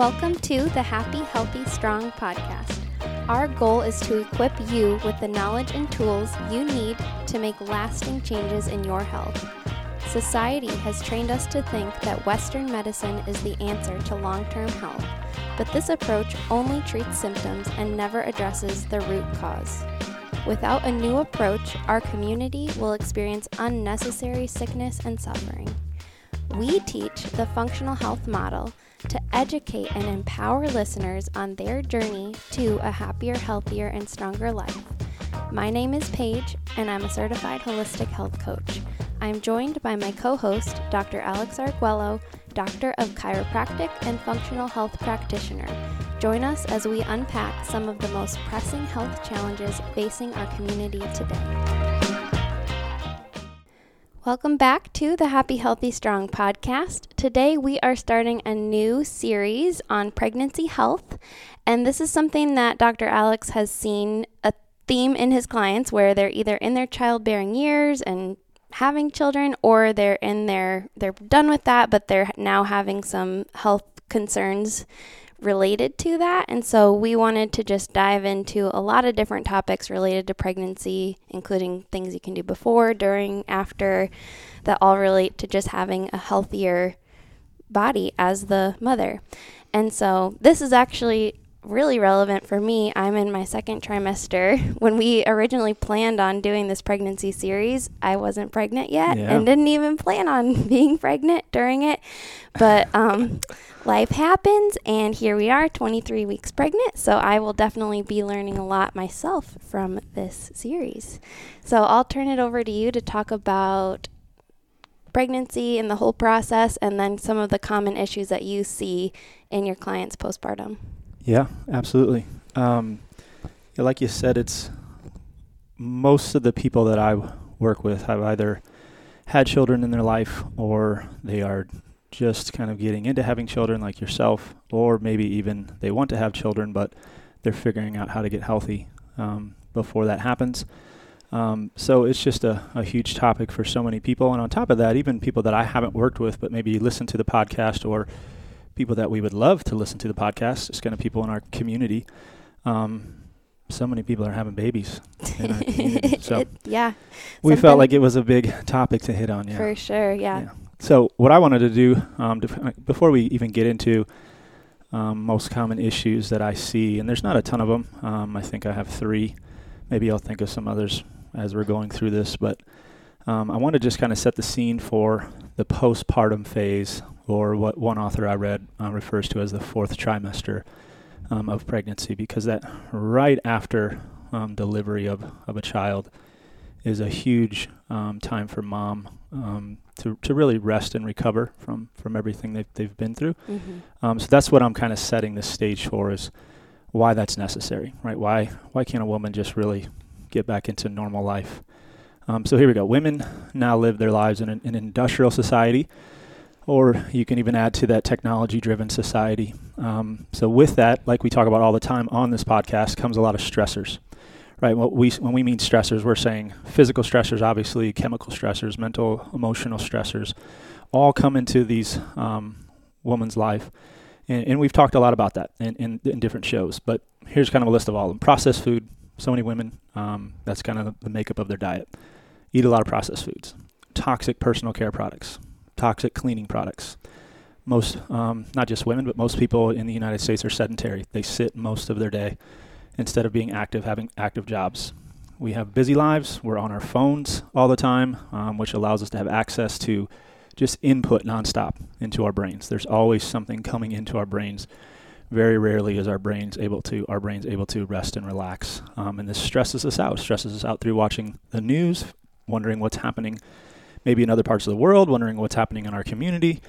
Welcome to the Happy, Healthy, Strong podcast. Our goal is to equip you with the knowledge and tools you need to make lasting changes in your health. Society has trained us to think that Western medicine is the answer to long term health, but this approach only treats symptoms and never addresses the root cause. Without a new approach, our community will experience unnecessary sickness and suffering. We teach the functional health model to educate and empower listeners on their journey to a happier, healthier, and stronger life. My name is Paige, and I'm a certified holistic health coach. I'm joined by my co host, Dr. Alex Arguello, Doctor of Chiropractic and Functional Health Practitioner. Join us as we unpack some of the most pressing health challenges facing our community today. Welcome back to the Happy, Healthy, Strong podcast. Today we are starting a new series on pregnancy health, and this is something that Dr. Alex has seen a theme in his clients where they're either in their childbearing years and having children or they're in their they're done with that but they're now having some health concerns related to that. And so we wanted to just dive into a lot of different topics related to pregnancy, including things you can do before, during, after, that all relate to just having a healthier body as the mother. And so this is actually really relevant for me. I'm in my second trimester. When we originally planned on doing this pregnancy series, I wasn't pregnant yet yeah. and didn't even plan on being pregnant during it. But um, life happens, and here we are, 23 weeks pregnant. So I will definitely be learning a lot myself from this series. So I'll turn it over to you to talk about pregnancy and the whole process, and then some of the common issues that you see in your clients postpartum. Yeah, absolutely. Um, like you said, it's most of the people that I work with have either had children in their life or they are just kind of getting into having children like yourself, or maybe even they want to have children, but they're figuring out how to get healthy um, before that happens. Um, so it's just a, a, huge topic for so many people. And on top of that, even people that I haven't worked with, but maybe listen to the podcast or people that we would love to listen to the podcast, just kind of people in our community. Um, so many people are having babies in our community. So it, yeah, we felt like it was a big topic to hit on. Yeah, for sure. Yeah. yeah. So what I wanted to do um, to, before we even get into um, most common issues that I see, and there's not a ton of them. Um, I think I have three. Maybe I'll think of some others as we're going through this, but um, I want to just kind of set the scene for the postpartum phase, or what one author I read uh, refers to as the fourth trimester um, of pregnancy, because that right after um, delivery of, of a child is a huge um, time for mom um, to, to really rest and recover from, from everything they've, they've been through. Mm-hmm. Um, so that's what I'm kind of setting the stage for is why that's necessary, right? Why, why can't a woman just really get back into normal life? Um, so here we go. Women now live their lives in an, an industrial society, or you can even add to that technology driven society. Um, so, with that, like we talk about all the time on this podcast, comes a lot of stressors right? What we when we mean stressors, we're saying physical stressors, obviously, chemical stressors, mental, emotional stressors, all come into these um, woman's life, and, and, we've talked a lot about that in, in, in, different shows. But here's kind of a list of all of them: processed food. So many women, um, that's kind of the makeup of their diet. Eat a lot of processed foods, toxic personal care products, toxic cleaning products. Most, um, not just women, but most people in the United States are sedentary. They sit most of their day instead of being active, having active jobs. We have busy lives. We're on our phones all the time, um, which allows us to have access to just input nonstop into our brains. There's always something coming into our brains. Very rarely is our brains able to our brains able to rest and relax, um, and this stresses us out. Stresses us out through watching the news, wondering what's happening, maybe in other parts of the world, wondering what's happening in our community,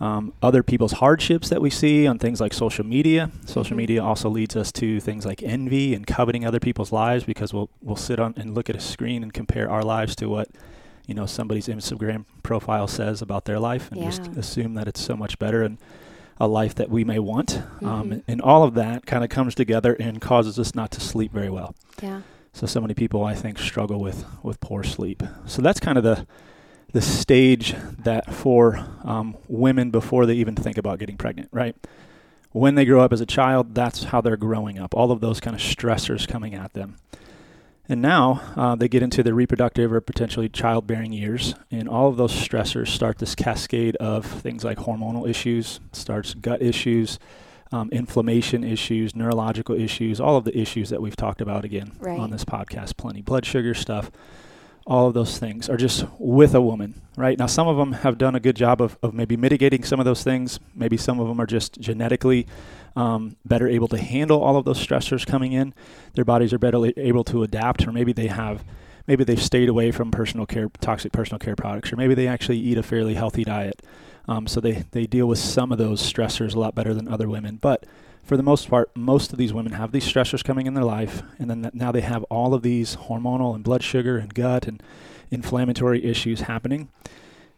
um, other people's hardships that we see on things like social media. Social mm-hmm. media also leads us to things like envy and coveting other people's lives because we'll we'll sit on and look at a screen and compare our lives to what you know somebody's Instagram profile says about their life and yeah. just assume that it's so much better and a life that we may want. Um, mm-hmm. Um, and, and all of that kind of comes together and causes us not to sleep very well. Yeah. So so many people I think struggle with with poor sleep. So that's kind of the the stage that for um, women before they even think about getting pregnant, right? when they grow up as a child, that's how they're growing up. All of those kind of stressors coming at them. And now uh, they get into their reproductive or potentially childbearing years, and all of those stressors start this cascade of things like hormonal issues, starts gut issues, um, inflammation issues, neurological issues, all of the issues that we've talked about again Right. on this podcast, plenty blood sugar stuff. All of those things are just with a woman, right? Now, some of them have done a good job of, of maybe mitigating some of those things. Maybe some of them are just genetically um, better able to handle all of those stressors coming in. Their bodies are better able to adapt, or maybe they have, maybe they've stayed away from personal care, toxic personal care products, or maybe they actually eat a fairly healthy diet. Um, so they, they deal with some of those stressors a lot better than other women. But for the most part, most of these women have these stressors coming in their life, and then now they have all of these hormonal and blood sugar and gut and inflammatory issues happening,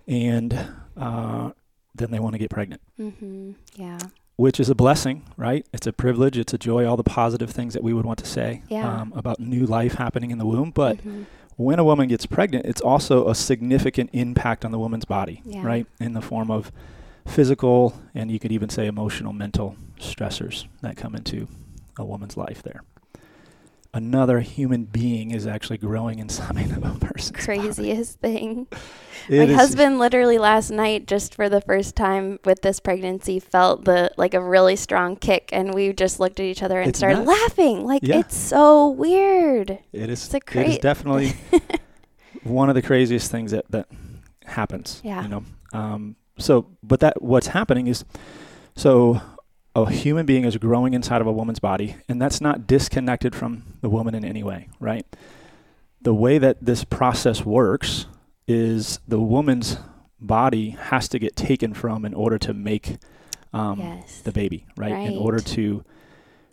and uh, then they want to get pregnant, Mm-hmm. Yeah. which is a blessing, right? It's a privilege, it's a joy, all the positive things that we would want to say Yeah. um, about new life happening in the womb. But Mhm. when a woman gets pregnant, it's also a significant impact on the woman's body, Yeah. right? In the form of physical and you could even say emotional, mental stressors that come into a woman's life there. Another human being is actually growing inside of a person's body. craziest thing. It My husband literally last night, just for the first time with this pregnancy, felt the like a really strong kick, and we just looked at each other and started nuts. laughing. Like Yeah. it's so weird. It is, it's a it is definitely one of the craziest things that, that happens. Yeah. You know. Um, so, but that what's happening is, so a human being is growing inside of a woman's body, and that's not disconnected from the woman in any way, right? The way that this process works is the woman's body has to get taken from in order to make um, yes. the baby, right? In order to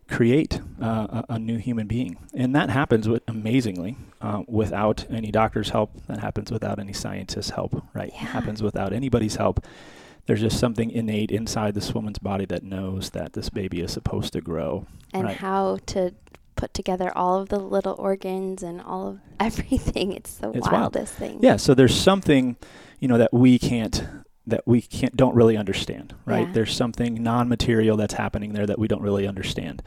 create uh, a, a new human being. And that happens with, amazingly uh, without any doctor's help. That happens without any scientist's help, right? Yeah. happens without anybody's help. There's just something innate inside this woman's body that knows that this baby is supposed to grow. and right. how to put together all of the little organs and all of everything. It's the It's wild. wildest thing. Yeah, so there's something, you know, that we can't that we can't don't really understand, right? Yeah. There's something non-material that's happening there that we don't really understand.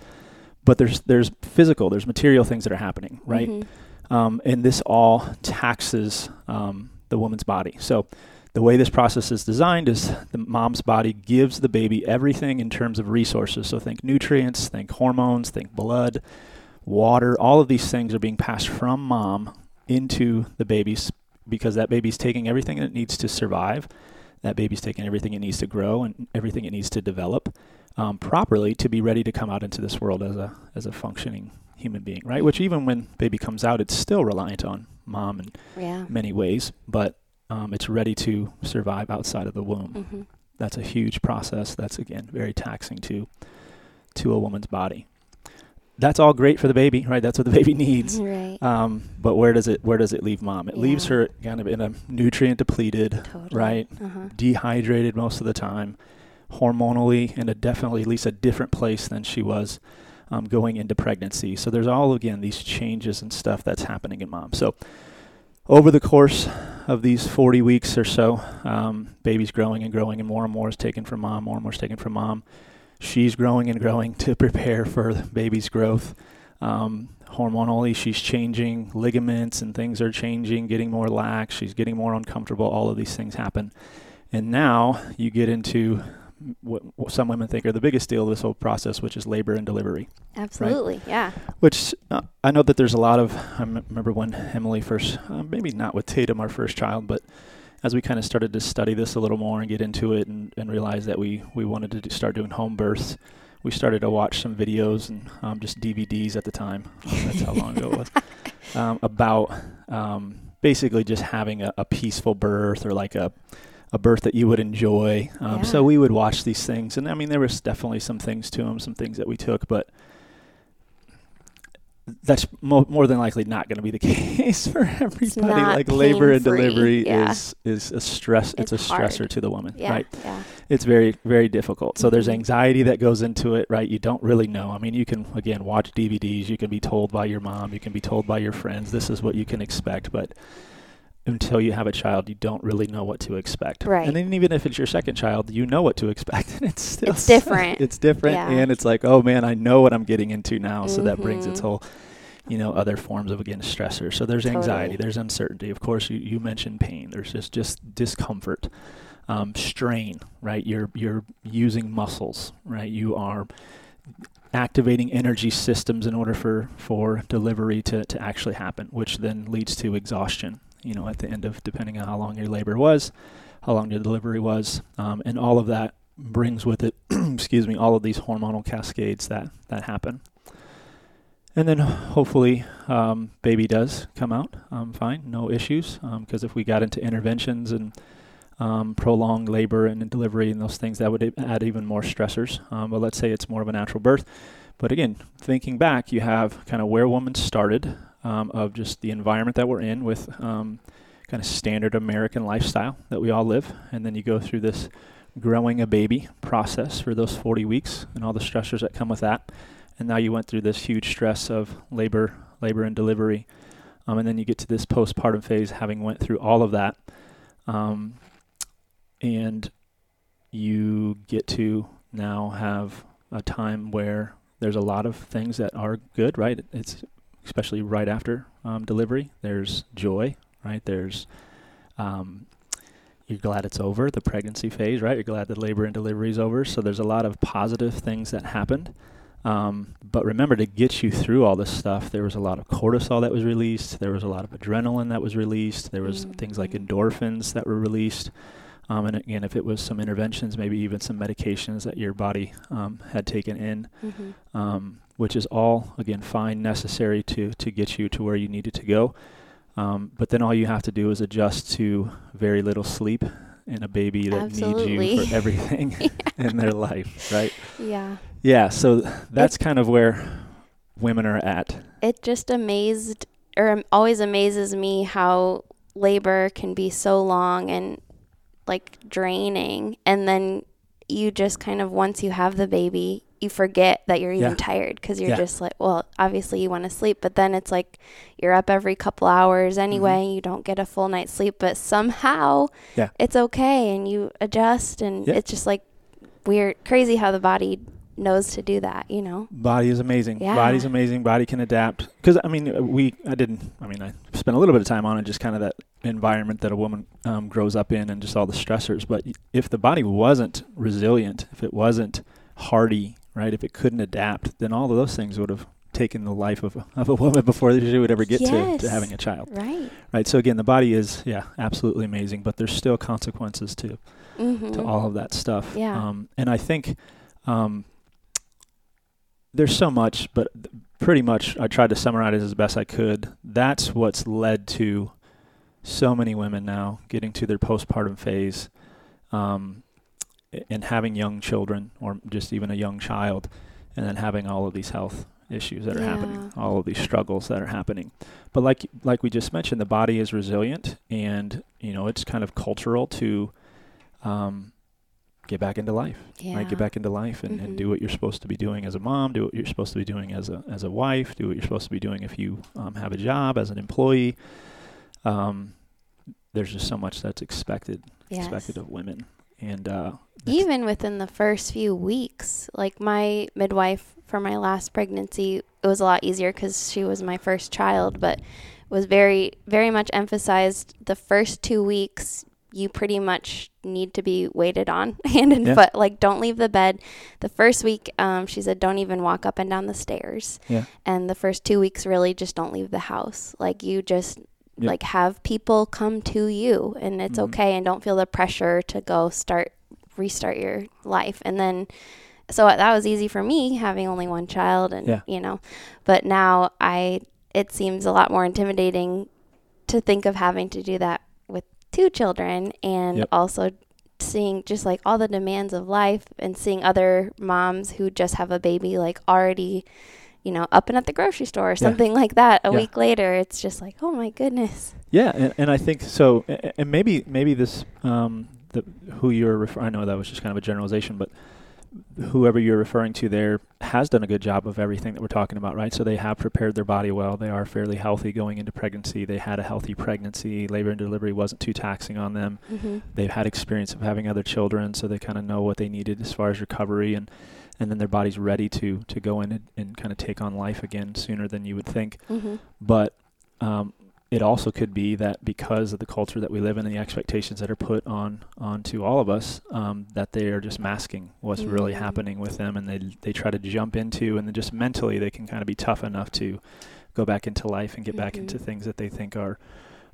But there's there's physical, there's material things that are happening, right? Mhm. Um, and this all taxes um, the woman's body. So the way this process is designed is the mom's body gives the baby everything in terms of resources. So think nutrients, think hormones, think blood, water. All of these things are being passed from mom into the baby's because that baby's taking everything that it needs to survive. That baby's taking everything it needs to grow and everything it needs to develop um, properly to be ready to come out into this world as a as a functioning human being, right? Which even when baby comes out, it's still reliant on mom in Yeah. many ways, but um, it's ready to survive outside of the womb. hmm That's a huge process. That's again very taxing to to a woman's body. That's all great for the baby, right? That's what the baby needs. Right. Um, but where does it where does it leave mom? It leaves her kind of in a nutrient depleted, totally. right? Uh-huh. dehydrated most of the time, hormonally, in a definitely at least a different place than she was um, going into pregnancy. So there's all again these changes and stuff that's happening in mom. So over the course of these 40 weeks or so, um, baby's growing and growing, and more and more is taken from mom, more and more is taken from mom. She's growing and growing to prepare for baby's growth. Um, hormonally, she's changing ligaments and things are changing, getting more lax. She's getting more uncomfortable. All of these things happen. And now you get into what, what some women think are the biggest deal of this whole process, which is labor and delivery. Absolutely. Yeah. Which uh, I know that there's a lot of. I m- remember when Emily first, uh, maybe not with Tatum, our first child, but as we kind of started to study this a little more and get into it and, and realize that we, we wanted to do, start doing home births, we started to watch some videos and um, just DVDs at the time. That's how long ago it was. Um, about um, basically just having a, a peaceful birth or like a a birth that you would enjoy. Um, Yeah. So we would watch these things, and I mean, there was definitely some things to them, some things that we took, but that's mo- more than likely not going to be the case for everybody. Like labor and delivery yeah. is is a stress. It's, It's a stressor to the woman, Yeah. right? Yeah. It's very very difficult. So there's Mhm. anxiety that goes into it, right? You don't really know. I mean, you can again watch DVDs. You can be told by your mom. You can be told by your friends. This is what you can expect, but until you have a child, you don't really know what to expect. Right. And then even if it's your second child, you know what to expect. And it's still It's different. it's different, Yeah. and it's like, oh man, I know what I'm getting into now. So that brings its Mhm. whole, you know, other forms of again stressor. So there's anxiety, Totally. there's uncertainty. Of course, you, you mentioned pain. There's just just discomfort, um, strain. Right. You're you're using muscles. Right. You are activating energy systems in order for for delivery to to actually happen, which then leads to exhaustion. You know, at the end of depending on how long your labor was, how long your delivery was, um, and all of that brings with it, excuse me, all of these hormonal cascades that that happen. And then hopefully, um, baby does come out um, fine, no issues. Because if we got into interventions and um, prolonged labor and delivery and those things, that would add even more stressors. Um, but let's say it's more of a natural birth. But again, thinking back, you have kind of where woman started um, of just the environment that we're in with um, kind of standard American lifestyle that we all live, and then you go through this growing a baby process for those 40 weeks and all the stressors that come with that. And now you went through this huge stress of labor, labor and delivery, um, and then you get to this postpartum phase, having went through all of that, um, and you get to now have a time where there's a lot of things that are good, right? It's especially right after um, delivery. There's joy, right? There's um, you're glad it's over, the pregnancy phase, right? You're glad the labor and delivery is over. So there's a lot of positive things that happened. Um, but remember, to get you through all this stuff, there was a lot of cortisol that was released. There was a lot of adrenaline that was released. There was things like endorphins that were released. Um, and again, if it was some interventions, maybe even some medications that your body um, had taken in, Mhm. um, which is all again fine, necessary to to get you to where you needed to go. Um, but then all you have to do is adjust to very little sleep and a baby that needs you for everything in their life, right? Yeah. Yeah. So that's kind of where women are at. It just amazed or always amazes me how labor can be so long and like draining and then you just kind of once you have the baby you forget that you're even Yeah. tired because you're Yeah. just like well obviously you want to sleep but then it's like you're up every couple hours anyway Mm-hmm. you don't get a full night's sleep but somehow Yeah. it's okay and you adjust and it's just like weird crazy how the body knows to do that you know Body is amazing. Yeah. Body's amazing. Body can adapt. Because I mean, we I didn't. I mean, I spent a little bit of time on it, just kind of that environment that a woman um, grows up in, and just all the stressors. But if the body wasn't resilient, if it wasn't hardy, right, if it couldn't adapt, then all of those things would have taken the life of a, of a woman before she would ever get to, to having a child. right Right. So again, the body is yeah absolutely amazing, but there's still consequences to mm-hmm. to all of that stuff. Yeah. Um, and I think um, there's so much, but pretty much I tried to summarize it as best I could. That's what's led to so many women now getting to their postpartum phase um, and having young children or just even a young child and then having all of these health issues that are happening, all of these struggles that are happening. But like like we just mentioned, the body is resilient, and you know it's kind of cultural to um, get back into life, yeah right? Get back into life and, and Mhm. do what you're supposed to be doing as a mom, do what you're supposed to be doing as a as a wife, do what you're supposed to be doing if you um, have a job as an employee. Um, there's just so much that's expected yes. expected of women, and uh, even within the first few weeks like my midwife for my last pregnancy it was a lot easier because she was my first child but was very very much emphasized the first two weeks you pretty much need to be waited on hand and Yeah. foot like don't leave the bed the first week um, she said don't even walk up and down the stairs Yeah. and the first two weeks really just don't leave the house like you just Yeah. like have people come to you and it's Mhm. okay and don't feel the pressure to go start restart your life and then so that was easy for me having only one child and Yeah. you know but now i it seems a lot more intimidating to think of having to do that two children and Yep. also seeing just like all the demands of life and seeing other moms who just have a baby like already you know up and at the grocery store or something like that a Yeah. week later it's just like oh my goodness Yeah, and, and I think so, and maybe maybe this um, the who you're refer- I know that was just kind of a generalization, but whoever you're referring to there has done a good job of everything that we're talking about, right? So they have prepared their body well. They are fairly healthy going into pregnancy. They had a healthy pregnancy. Labor and delivery wasn't too taxing on them. Mm-hmm. They've had experience of having other children, so they kind of know what they needed as far as recovery and and then their body's ready to to go in and, and kind of take on life again sooner than you would think. Mm-hmm. But um, it also could be that because of the culture that we live in and the expectations that are put on onto all of us, um, that they are just masking what's really Mm. happening with them, and they they try to jump into, and then just mentally they can kind of be tough enough to go back into life and get back into Mhm. things that they think are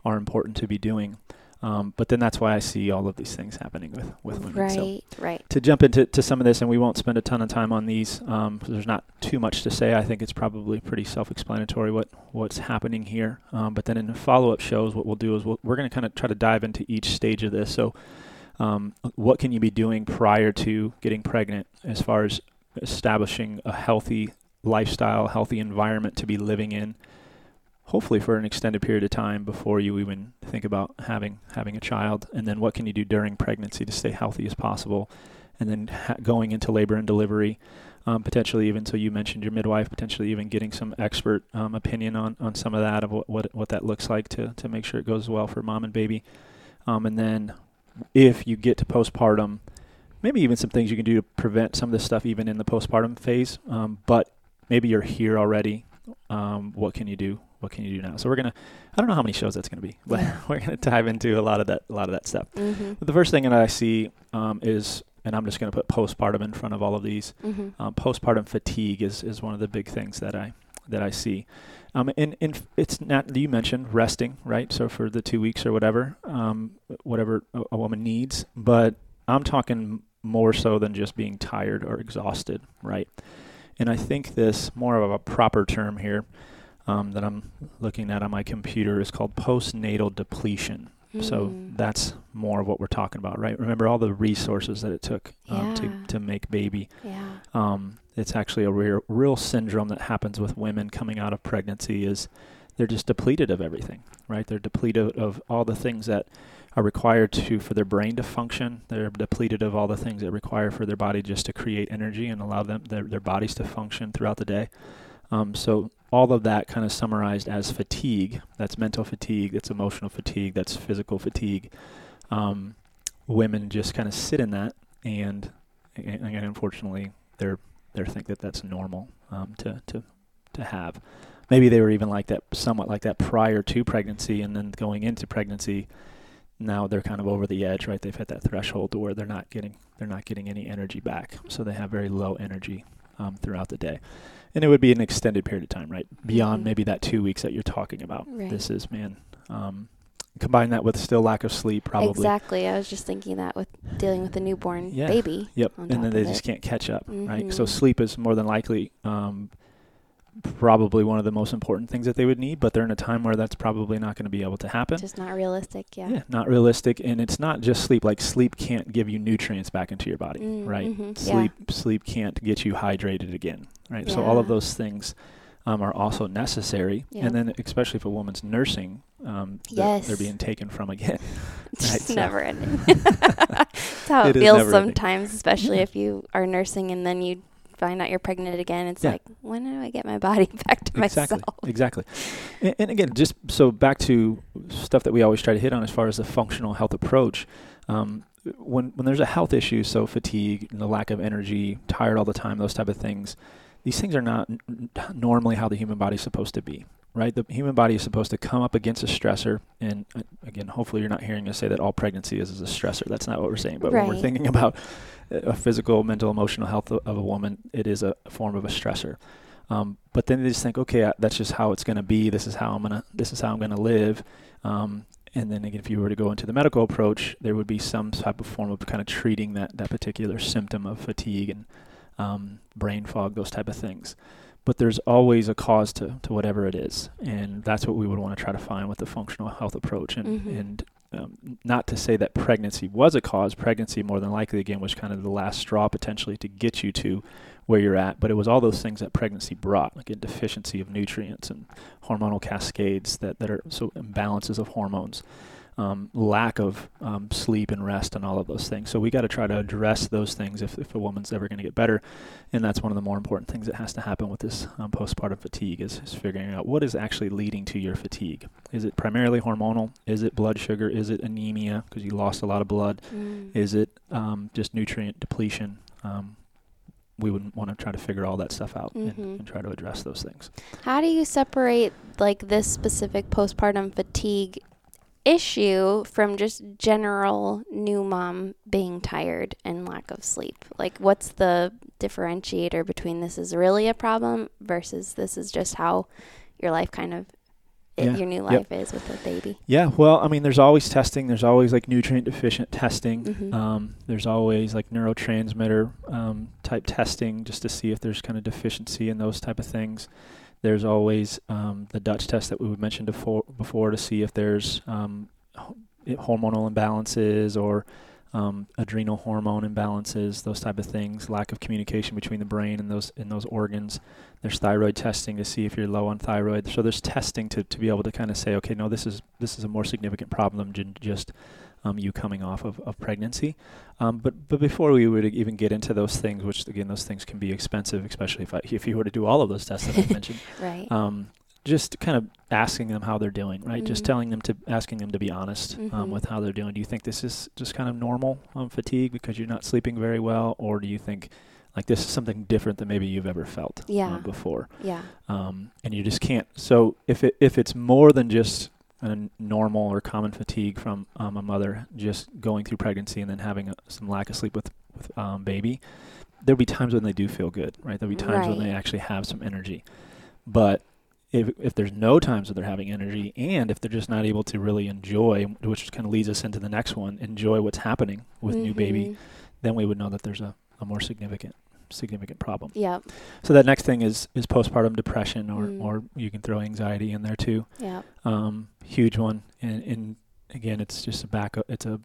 are important to be doing. Um, but then that's why I see all of these things happening with with women. So Right, right. to jump into to some of this, and we won't spend a ton of time on these. Um, there's not too much to say. I think it's probably pretty self-explanatory what what's happening here. Um, but then in the follow-up shows, what we'll do is we'll, we're going to kind of try to dive into each stage of this. So, um, what can you be doing prior to getting pregnant, as far as establishing a healthy lifestyle, healthy environment to be living in? Hopefully for an extended period of time before you even think about having having a child, and then what can you do during pregnancy to stay healthy as possible, and then ha- going into labor and delivery, um, potentially even so you mentioned your midwife, potentially even getting some expert um, opinion on, on some of that of what, what what that looks like to to make sure it goes well for mom and baby, um, and then if you get to postpartum, maybe even some things you can do to prevent some of this stuff even in the postpartum phase, um, but maybe you're here already. Um, what can you do? What can you do now? So we're gonna. I don't know how many shows that's gonna be, but Yeah. we're gonna dive into a lot of that. A lot of that stuff. Mm-hmm. But the first thing that I see um, is, and I'm just to put postpartum in front of all of these. Mm-hmm. Um, postpartum fatigue is, is one of the big things that I that I see. Um, and, and it's not you mentioned resting, right? So for the two weeks or whatever, um, whatever a, a woman needs. But I'm talking more so than just being tired or exhausted, right? And I think this more of a proper term here um, that I'm looking at on my computer is called postnatal depletion. So Mm. that's more of what we're talking about, right? Remember all the resources that it took um, Yeah. to to make baby. yeah. Um, it's actually a real real syndrome that happens with women coming out of pregnancy. Is they're just depleted of everything, right? They're depleted of all the things that are required to for their brain to function. They're depleted of all the things that require for their body just to create energy and allow them their, their bodies to function throughout the day. Um, so all of that kind of summarized as fatigue. That's mental fatigue. That's emotional fatigue. That's physical fatigue. Um, women just kind of sit in that, and, unfortunately, they're they think that that's normal um, to to to have. Maybe they were even like that, somewhat like that prior to pregnancy, and then going into pregnancy, now they're kind of over the edge, right? They've hit that threshold to where they're not getting they're not getting any energy back, so they have very low energy um, throughout the day, and it would be an extended period of time, right? Beyond Mhm. maybe that two weeks that you're talking about. Right. This is man. Um, combine that with still lack of sleep, probably. Exactly. I was just thinking that with dealing with a newborn Yeah. baby. Yep, and then they just it. can't catch up, right? So Mhm. sleep is more than likely um, probably one of the most important things that they would need, but they're in a time where that's probably not going to be able to happen. Just not realistic. Yeah. not realistic, and it's not just sleep. Like sleep can't give you nutrients back into your body, Mm, right? mhm, yeah. Sleep sleep can't get you hydrated again, right? So all of those things um, are also necessary, Yeah. and then especially if a woman's nursing, um, they're, they're being taken from again. It's Right, so- never ending. That's how it, It feels never ending. sometimes, especially Yeah. if you are nursing and then you find out you're pregnant again. It's Yeah. like, when do I get my body back to exactly myself? exactly and, and again just so back to stuff that we always try to hit on as far as the functional health approach um, when when there's a health issue so fatigue and the lack of energy tired all the time those type of things these things are not n- normally how the human body is supposed to be right the human body is supposed to come up against a stressor and uh, again hopefully you're not hearing us say that all pregnancy is, is a stressor that's not what we're saying but when we're thinking about a physical mental emotional health of a woman it is a form of a stressor um, but then they just think, okay, uh, that's just how it's going to be. This is how I'm gonna. This is how I'm gonna live. Um, and then again, if you were to go into the medical approach, there would be some type of form of kind of treating that that particular symptom of fatigue and um, brain fog, those type of things. But there's always a cause to, to whatever it is, and that's what we would want to try to find with the functional health approach. And Mhm. and um, not to say that pregnancy was a cause. Pregnancy more than likely again was kind of the last straw potentially to get you to where you're at, but it was all those things that pregnancy brought, like a deficiency of nutrients and hormonal cascades that, that are so imbalances of hormones. Um, lack of um, sleep and rest and all of those things. So we got to try to address those things if, if a woman's ever going to get better. And that's one of the more important things that has to happen with this um, postpartum fatigue is, is figuring out what is actually leading to your fatigue. Is it primarily hormonal? Is it blood sugar? Is it anemia because you lost a lot of blood? Mm. Is it um, just nutrient depletion? Um, we wouldn't want to try to figure all that stuff out Mhm. and, and try to address those things. How do you separate like this specific postpartum fatigue issue from just general new mom being tired and lack of sleep? Like what's the differentiator between this is really a problem versus this is just how your life kind of Yeah. your new Yep. life is with a baby? Yeah, well, I mean, there's always testing. There's always like nutrient deficient testing. Mhm. Um, there's always like neurotransmitter um, type testing just to see if there's kind of deficiency in those type of things. There's always um, the Dutch test that we mentioned before, before to see if there's um, hormonal imbalances or um, adrenal hormone imbalances, those type of things. Lack of communication between the brain and those and those organs. There's thyroid testing to see if you're low on thyroid. So there's testing to, to be able to kind of say, okay, no, this is this is a more significant problem than just um, you coming off of, of pregnancy. Um, but but before we would even get into those things, which again those things can be expensive, especially if I, if you were to do all of those tests that I mentioned, Right. um, just kind of asking them how they're doing, right? Just Mhm. telling them to asking them to be honest Mhm. um, with how they're doing. Do you think this is just kind of normal um, fatigue because you're not sleeping very well, or do you think like this is something different than maybe you've ever felt Yeah. um, before? yeah. um, and you just can't. So if it if it's more than just a normal or common fatigue from um, a mother just going through pregnancy and then having a, some lack of sleep with with um, baby, there'll be times when they do feel good, right? There'll be times when they actually have some energy, but if if there's no times that they're having energy and if they're just not able to really enjoy, which kind of leads us into the next one, enjoy what's happening with new baby, Mhm. then we would know that there's a, a more significant significant problem. Yeah. So that next thing is is postpartum depression, or Mm. or you can throw anxiety in there too. Yeah. Um, huge one, and, and again, it's just a back. It's a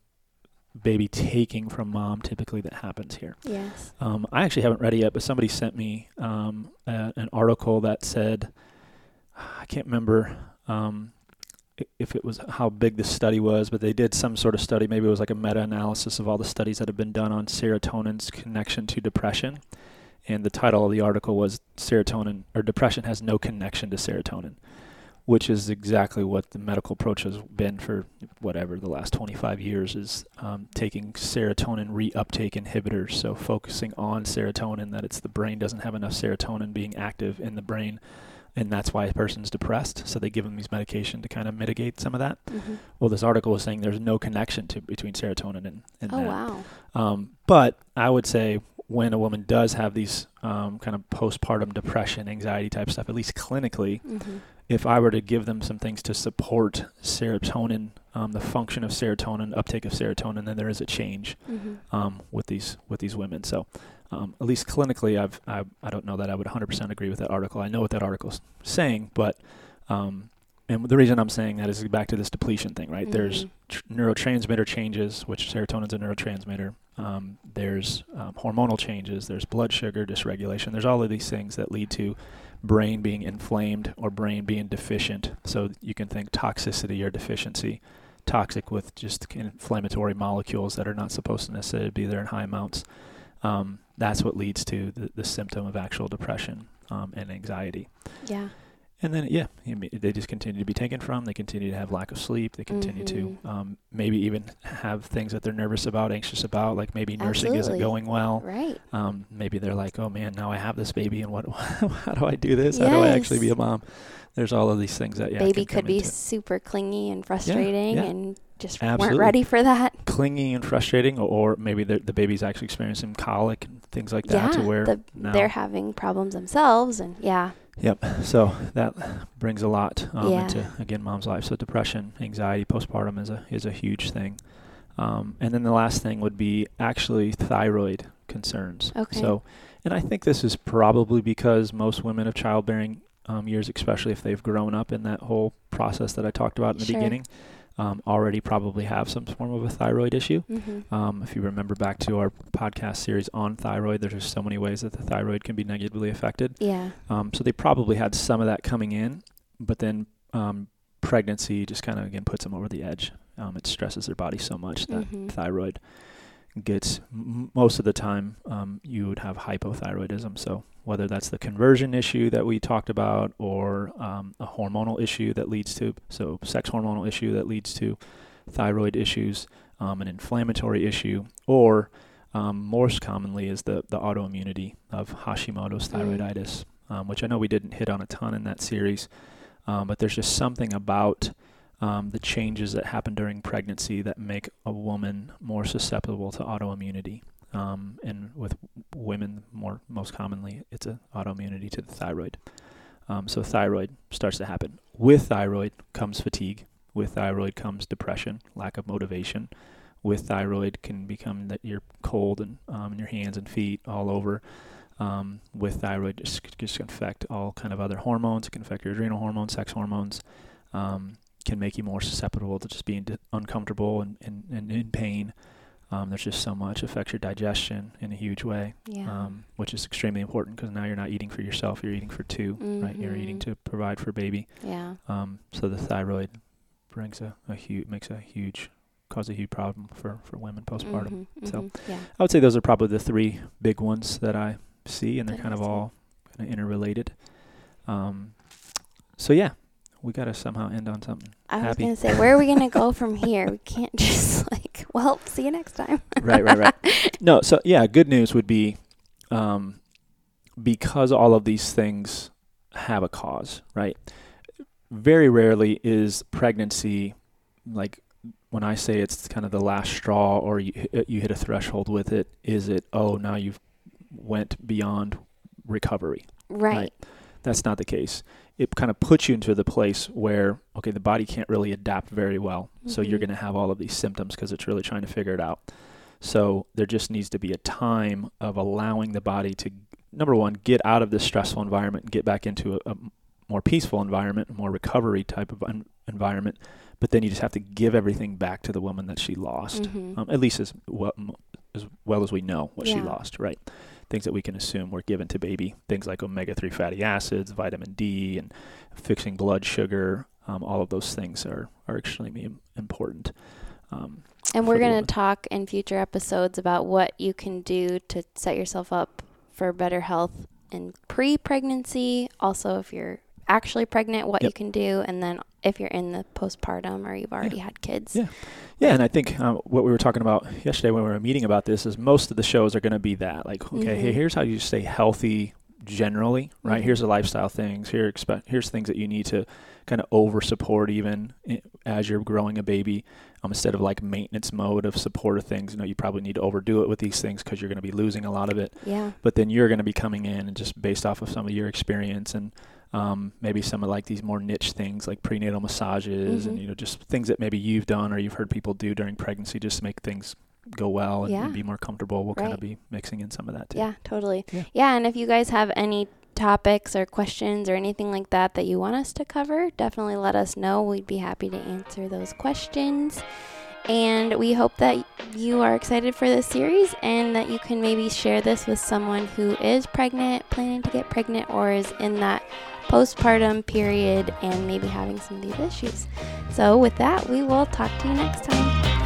baby taking from mom typically that happens here. Yes. Um, I actually haven't read it yet, but somebody sent me um, a, an article that said I can't remember um, if it was how big the study was, but they did some sort of study. Maybe it was like a meta-analysis of all the studies that have been done on serotonin's connection to depression. And the title of the article was "Serotonin or Depression has no connection to serotonin," which is exactly what the medical approach has been for whatever the last 25 years is um, taking serotonin reuptake inhibitors. So focusing on serotonin, that it's the brain doesn't have enough serotonin being active in the brain, and that's why a person's depressed. So they give them these medication to kind of mitigate some of that. hmm Well, this article was saying there's no connection to between serotonin and, and Oh that. wow. Um, but I would say when a woman does have these um, kind of postpartum depression, anxiety type stuff, at least clinically, hmm if I were to give them some things to support serotonin, um, the function of serotonin, uptake of serotonin, then there is a change hmm um, with these with these women. So, um, at least clinically, I've I, I don't know that I would 100% agree with that article. I know what that article's saying, but um, and the reason I'm saying that is back to this depletion thing, right? There's Mhm. tr- neurotransmitter changes, which serotonin's a neurotransmitter. Um, there's um, hormonal changes. There's blood sugar dysregulation. There's all of these things that lead to brain being inflamed or brain being deficient. So you can think toxicity or deficiency, toxic with just inflammatory molecules that are not supposed to necessarily be there in high amounts. Um, that's what leads to the, the symptom of actual depression um, and anxiety. Yeah. And then, yeah, they just continue to be taken from. They continue to have lack of sleep. They continue to Mhm. um, maybe even have things that they're nervous about, anxious about, like maybe nursing isn't going well. Right. Um, maybe they're like, oh man, now I have this baby, and what? how do I do this? How do I actually be a mom? There's all of these things that yeah, Baby could be into super clingy and frustrating yeah. and just Absolutely. weren't ready for that. clingy and frustrating, or, or maybe the the baby's actually experiencing colic and things like that, yeah. to where the, they're having problems themselves and yeah. Yep. So that brings a lot um, Yeah. into again mom's life. So depression, anxiety, postpartum is a is a huge thing. Um, and then the last thing would be actually thyroid concerns. Okay. So, and I think this is probably because most women of childbearing um, years, especially if they've grown up in that whole process that I talked about in the Sure. beginning, um, already probably have some form of a thyroid issue. Mm-hmm. Um, if you remember back to our podcast series on thyroid, there's just so many ways that the thyroid can be negatively affected. Yeah. Um, so they probably had some of that coming in, but then um, pregnancy just kind of again puts them over the edge Um, it stresses their body so much that Mhm. thyroid gets m- most of the time um, you would have hypothyroidism. So whether that's the conversion issue that we talked about or um, a hormonal issue that leads to so sex hormonal issue that leads to thyroid issues, um, an inflammatory issue, or um, most commonly is the the autoimmunity of Hashimoto's Mm. thyroiditis, um, which I know we didn't hit on a ton in that series, um, but there's just something about um, the changes that happen during pregnancy that make a woman more susceptible to autoimmunity. Um, and with women, more most commonly, it's an autoimmunity to the thyroid. Um, so thyroid starts to happen. With thyroid comes fatigue. With thyroid comes depression, lack of motivation. With thyroid can become that you're cold and um, in your hands and feet all over. Um, with thyroid, just, just can affect all kind of other hormones. It can affect your adrenal hormones, sex hormones. Um, can make you more susceptible to just being uncomfortable and, and, and in pain. Um, there's just so much affects your digestion in a huge way, Yeah. um, which is extremely important because now you're not eating for yourself, you're eating for 2 right? You're eating Mhm. to provide for baby. yeah. Um, so the thyroid brings a, a huge, makes a huge, cause a huge problem for, for women postpartum. Mhm, So- mhm, yeah. I would say those are probably the three big ones that I see, and they're kind of all kind of interrelated. Um, so yeah, we got to somehow end on something. I was happy. gonna say, where are we gonna go from here? We can't just like, well, see you next time. right, right, right. No, so yeah, good news would be um, because all of these things have a cause, right? Very rarely is pregnancy like when I say it's kind of the last straw or you you hit a threshold with it. Is it oh now you've went beyond recovery? Right. That's not the case. It kind of puts you into the place where okay the body can't really adapt very well, so you're Mhm. going to have all of these symptoms because it's really trying to figure it out. So there just needs to be a time of allowing the body to number one get out of this stressful environment and get back into a, a more peaceful environment, more recovery type of en- environment. But then you just have to give everything back to the woman that she lost, Mhm. um, at least as well as well as we know what she lost, right? Things that we can assume were given to baby, things like omega three fatty acids, vitamin D, and fixing blood sugar. Um, all of those things are are extremely important. Um, And we're going to talk in future episodes about what you can do to set yourself up for better health in pre pregnancy. Also, if you're actually pregnant, what you can do. And then if you're in the postpartum or you've already had kids. Yeah. Yeah, and I think uh, what we were talking about yesterday when we were meeting about this is most of the shows are going to be that. Like, okay, hey, Mhm. here's how you stay healthy generally, right? Mhm. Here's the lifestyle things. Here, expect here's things that you need to kind of over support even as you're growing a baby. Um, instead of like maintenance mode of support of things, you know, you probably need to overdo it with these things because you're going to be losing a lot of it. Yeah. But then you're going to be coming in and just based off of some of your experience and um, maybe some of like these more niche things like prenatal massages and Mhm. you know just things that maybe you've done or you've heard people do during pregnancy just to make things go well and, Yeah. and be more comfortable. We'll kind of be mixing in some of that too. Yeah, totally. Yeah. Yeah. and if you guys have any topics or questions or anything like that that you want us to cover, definitely let us know. We'd be happy to answer those questions. And we hope that you are excited for this series and that you can maybe share this with someone who is pregnant, planning to get pregnant, or is in that postpartum period and maybe having some of these issues. So, with that, we will talk to you next time.